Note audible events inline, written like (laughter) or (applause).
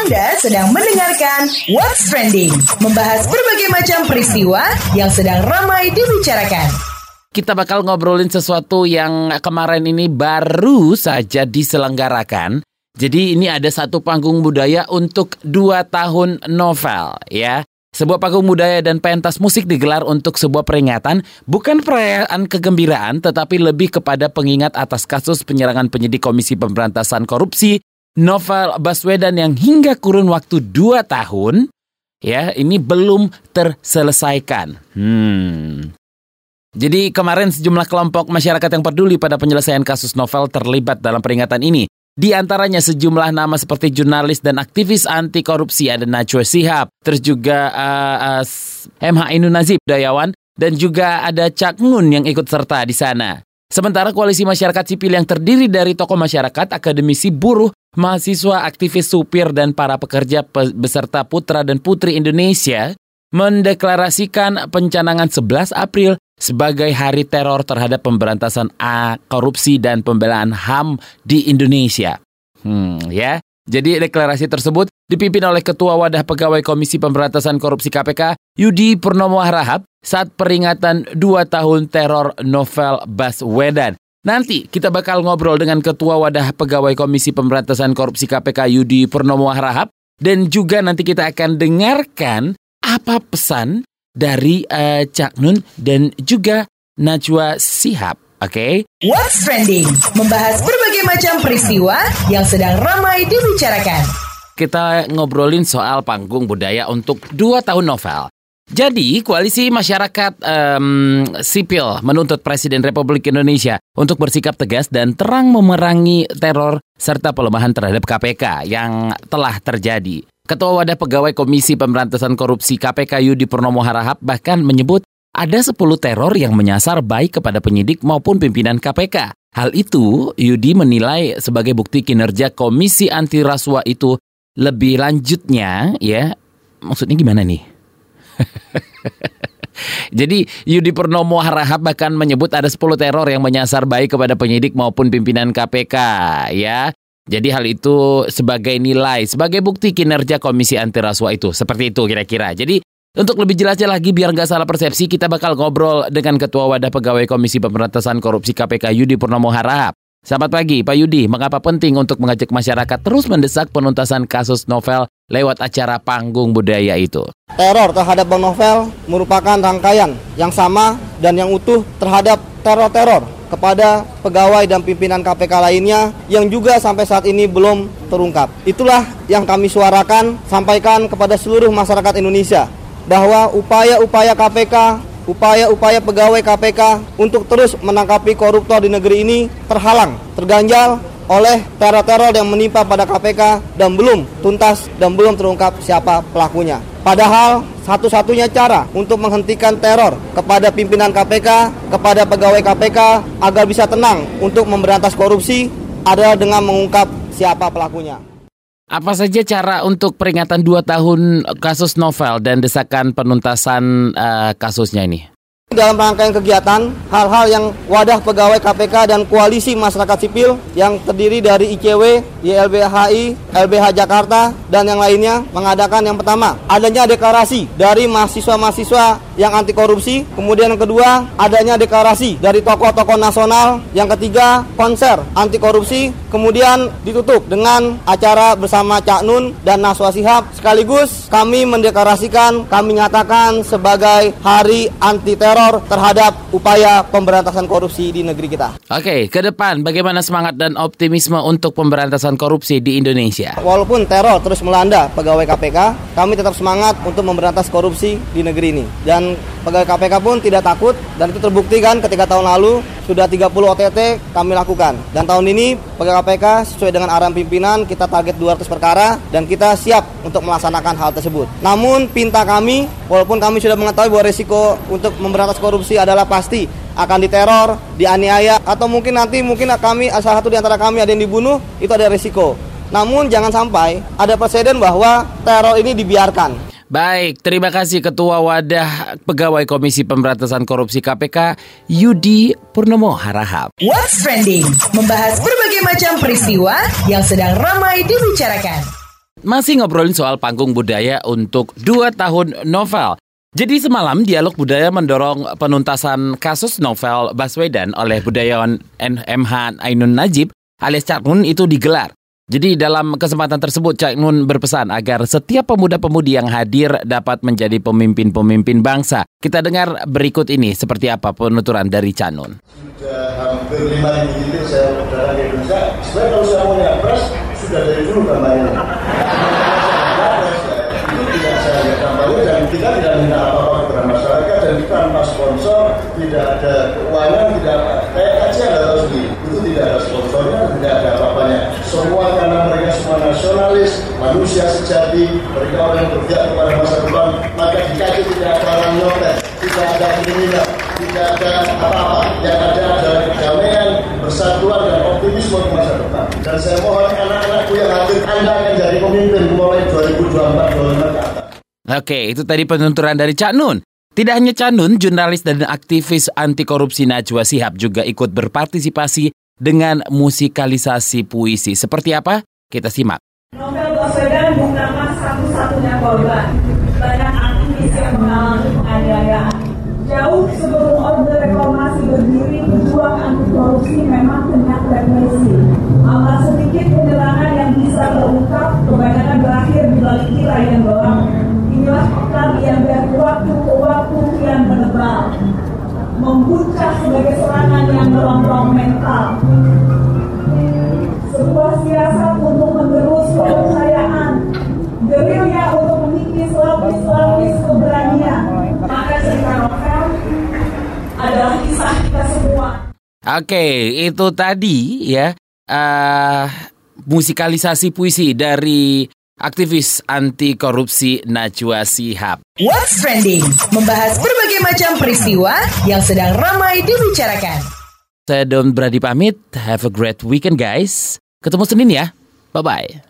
Anda sedang mendengarkan What's Trending, membahas berbagai macam peristiwa yang sedang ramai dibicarakan. Kita bakal ngobrolin sesuatu yang kemarin ini baru saja diselenggarakan. Jadi ini ada satu panggung budaya untuk dua tahun novel ya. Sebuah panggung budaya dan pentas musik digelar untuk sebuah peringatan, bukan perayaan kegembiraan, tetapi lebih kepada pengingat atas kasus penyerangan penyidik Komisi Pemberantasan Korupsi novel Baswedan yang hingga kurun waktu 2 tahun ya ini belum terselesaikan. Hmm. Jadi kemarin sejumlah kelompok masyarakat yang peduli pada penyelesaian kasus novel terlibat dalam peringatan ini. Di antaranya sejumlah nama seperti jurnalis dan aktivis anti korupsi ada Najwa Sihab, terus juga uh, uh, MH Inu Nazib Dayawan, dan juga ada Cak Ngun yang ikut serta di sana. Sementara koalisi masyarakat sipil yang terdiri dari tokoh masyarakat, akademisi, buruh, mahasiswa, aktivis supir, dan para pekerja beserta putra dan putri Indonesia mendeklarasikan pencanangan 11 April sebagai hari teror terhadap pemberantasan A, korupsi dan pembelaan HAM di Indonesia. Hmm, ya. Jadi deklarasi tersebut dipimpin oleh Ketua Wadah Pegawai Komisi Pemberantasan Korupsi KPK, Yudi Purnomo Harahap, saat peringatan 2 tahun teror novel Baswedan. Nanti kita bakal ngobrol dengan Ketua Wadah Pegawai Komisi Pemberantasan Korupsi KPK Yudi Purnomo Harahap dan juga nanti kita akan dengarkan apa pesan dari uh, Cak Nun dan juga Najwa Sihab. Oke. Okay? What's trending? Membahas berbagai macam peristiwa yang sedang ramai dibicarakan. Kita ngobrolin soal panggung budaya untuk dua tahun novel. Jadi, koalisi masyarakat um, sipil menuntut Presiden Republik Indonesia untuk bersikap tegas dan terang memerangi teror serta pelemahan terhadap KPK yang telah terjadi. Ketua Wadah Pegawai Komisi Pemberantasan Korupsi KPK Yudi Purnomo Harahap bahkan menyebut ada 10 teror yang menyasar baik kepada penyidik maupun pimpinan KPK. Hal itu Yudi menilai sebagai bukti kinerja Komisi Anti Rasuah itu lebih lanjutnya ya. Maksudnya gimana nih? (laughs) Jadi Yudi Purnomo Harahap bahkan menyebut ada 10 teror yang menyasar baik kepada penyidik maupun pimpinan KPK ya. Jadi hal itu sebagai nilai, sebagai bukti kinerja Komisi Anti Rasuah itu. Seperti itu kira-kira. Jadi untuk lebih jelasnya lagi biar nggak salah persepsi, kita bakal ngobrol dengan Ketua Wadah Pegawai Komisi Pemberantasan Korupsi KPK Yudi Purnomo Harahap. Selamat pagi Pak Yudi, mengapa penting untuk mengajak masyarakat terus mendesak penuntasan kasus novel lewat acara panggung budaya itu? Teror terhadap Bang Novel merupakan rangkaian yang sama dan yang utuh terhadap teror-teror kepada pegawai dan pimpinan KPK lainnya yang juga sampai saat ini belum terungkap. Itulah yang kami suarakan, sampaikan kepada seluruh masyarakat Indonesia bahwa upaya-upaya KPK upaya-upaya pegawai KPK untuk terus menangkapi koruptor di negeri ini terhalang, terganjal oleh teror-teror yang menimpa pada KPK dan belum tuntas dan belum terungkap siapa pelakunya. Padahal satu-satunya cara untuk menghentikan teror kepada pimpinan KPK, kepada pegawai KPK agar bisa tenang untuk memberantas korupsi adalah dengan mengungkap siapa pelakunya. Apa saja cara untuk peringatan dua tahun kasus novel dan desakan penuntasan uh, kasusnya ini? Dalam rangkaian kegiatan, hal-hal yang wadah pegawai KPK dan koalisi masyarakat sipil yang terdiri dari ICW, YLBHI, LBH Jakarta, dan yang lainnya mengadakan yang pertama, adanya deklarasi dari mahasiswa-mahasiswa yang anti korupsi, kemudian yang kedua, adanya deklarasi dari tokoh-tokoh nasional, yang ketiga, konser anti korupsi, kemudian ditutup dengan acara bersama Cak Nun dan Naswa Sihab, sekaligus kami mendeklarasikan, kami nyatakan sebagai hari anti teror teror terhadap upaya pemberantasan korupsi di negeri kita. Oke, ke depan bagaimana semangat dan optimisme untuk pemberantasan korupsi di Indonesia? Walaupun teror terus melanda pegawai KPK, kami tetap semangat untuk memberantas korupsi di negeri ini. Dan pegawai KPK pun tidak takut dan itu terbukti kan ketika tahun lalu sudah 30 OTT kami lakukan. Dan tahun ini pegawai KPK sesuai dengan arahan pimpinan kita target 200 perkara dan kita siap untuk melaksanakan hal tersebut. Namun pinta kami walaupun kami sudah mengetahui bahwa resiko untuk memberantas korupsi adalah pasti akan diteror, dianiaya, atau mungkin nanti mungkin kami salah satu di antara kami ada yang dibunuh, itu ada risiko. Namun jangan sampai ada presiden bahwa teror ini dibiarkan. Baik, terima kasih Ketua Wadah Pegawai Komisi Pemberantasan Korupsi KPK Yudi Purnomo Harahap. What's Trending membahas berbagai macam peristiwa yang sedang ramai dibicarakan. Masih ngobrolin soal panggung budaya untuk dua tahun novel. Jadi semalam dialog budaya mendorong penuntasan kasus novel Baswedan oleh budayawan NMH Ainun Najib alias Cak Nun itu digelar. Jadi dalam kesempatan tersebut Cak Nun berpesan agar setiap pemuda-pemudi yang hadir dapat menjadi pemimpin-pemimpin bangsa. Kita dengar berikut ini seperti apa penuturan dari Cak Nun. Sudah hampir 5.000 titik saya berjalan di Indonesia. Sebenarnya kalau saya mau nyapres, sudah dari dulu gambarnya. Itu tidak saya kampanye dan kita tidak minta apa-apa kepada masyarakat dan kita tanpa sponsor, tidak ada keuangan, tidak apa. Kayak kajian ada tahu sendiri, itu tidak ada sponsornya, tidak ada apa-apanya. Semua karena mereka semua nasionalis, manusia sejati, mereka orang yang berpihak kepada masa depan, maka di kaki tidak ada orang nyopet, tidak ada kriminal, tidak ada apa-apa. Yang ada adalah kedamaian, persatuan, dan optimisme ke masa depan. Dan saya mohon anak-anakku yang hadir, Anda akan jadi pemimpin mulai 2024-2025 ke atas. Oke, itu tadi penuturan dari Cak Nun. Tidak hanya Cak Nun, jurnalis dan aktivis anti korupsi Najwa Sihab juga ikut berpartisipasi dengan musikalisasi puisi. Seperti apa? Kita simak. Baswedan bukanlah satu-satunya korban. Banyak aktivis yang mengalami penganiayaan. Jauh sebelum Orde Reformasi berdiri, pejuang anti korupsi memang kena represi. Amat sedikit penyerangan yang bisa terungkap, kebanyakan berakhir di balik tirai yang gelap. Inilah pekan yang dari waktu ke waktu kian menebal. Membuncah sebagai serangan yang merongrong mental sebuah siasat untuk kepercayaan, gerilya untuk mengikis lapis-lapis keberanian. Maka cerita novel adalah kisah kita semua. Oke, itu tadi ya eh musikalisasi puisi dari aktivis anti korupsi Najwa Sihab. What's Trending membahas berbagai macam peristiwa yang sedang ramai dibicarakan. Saya Don Brady pamit. Have a great weekend guys. Ketemu Senin ya. Bye-bye.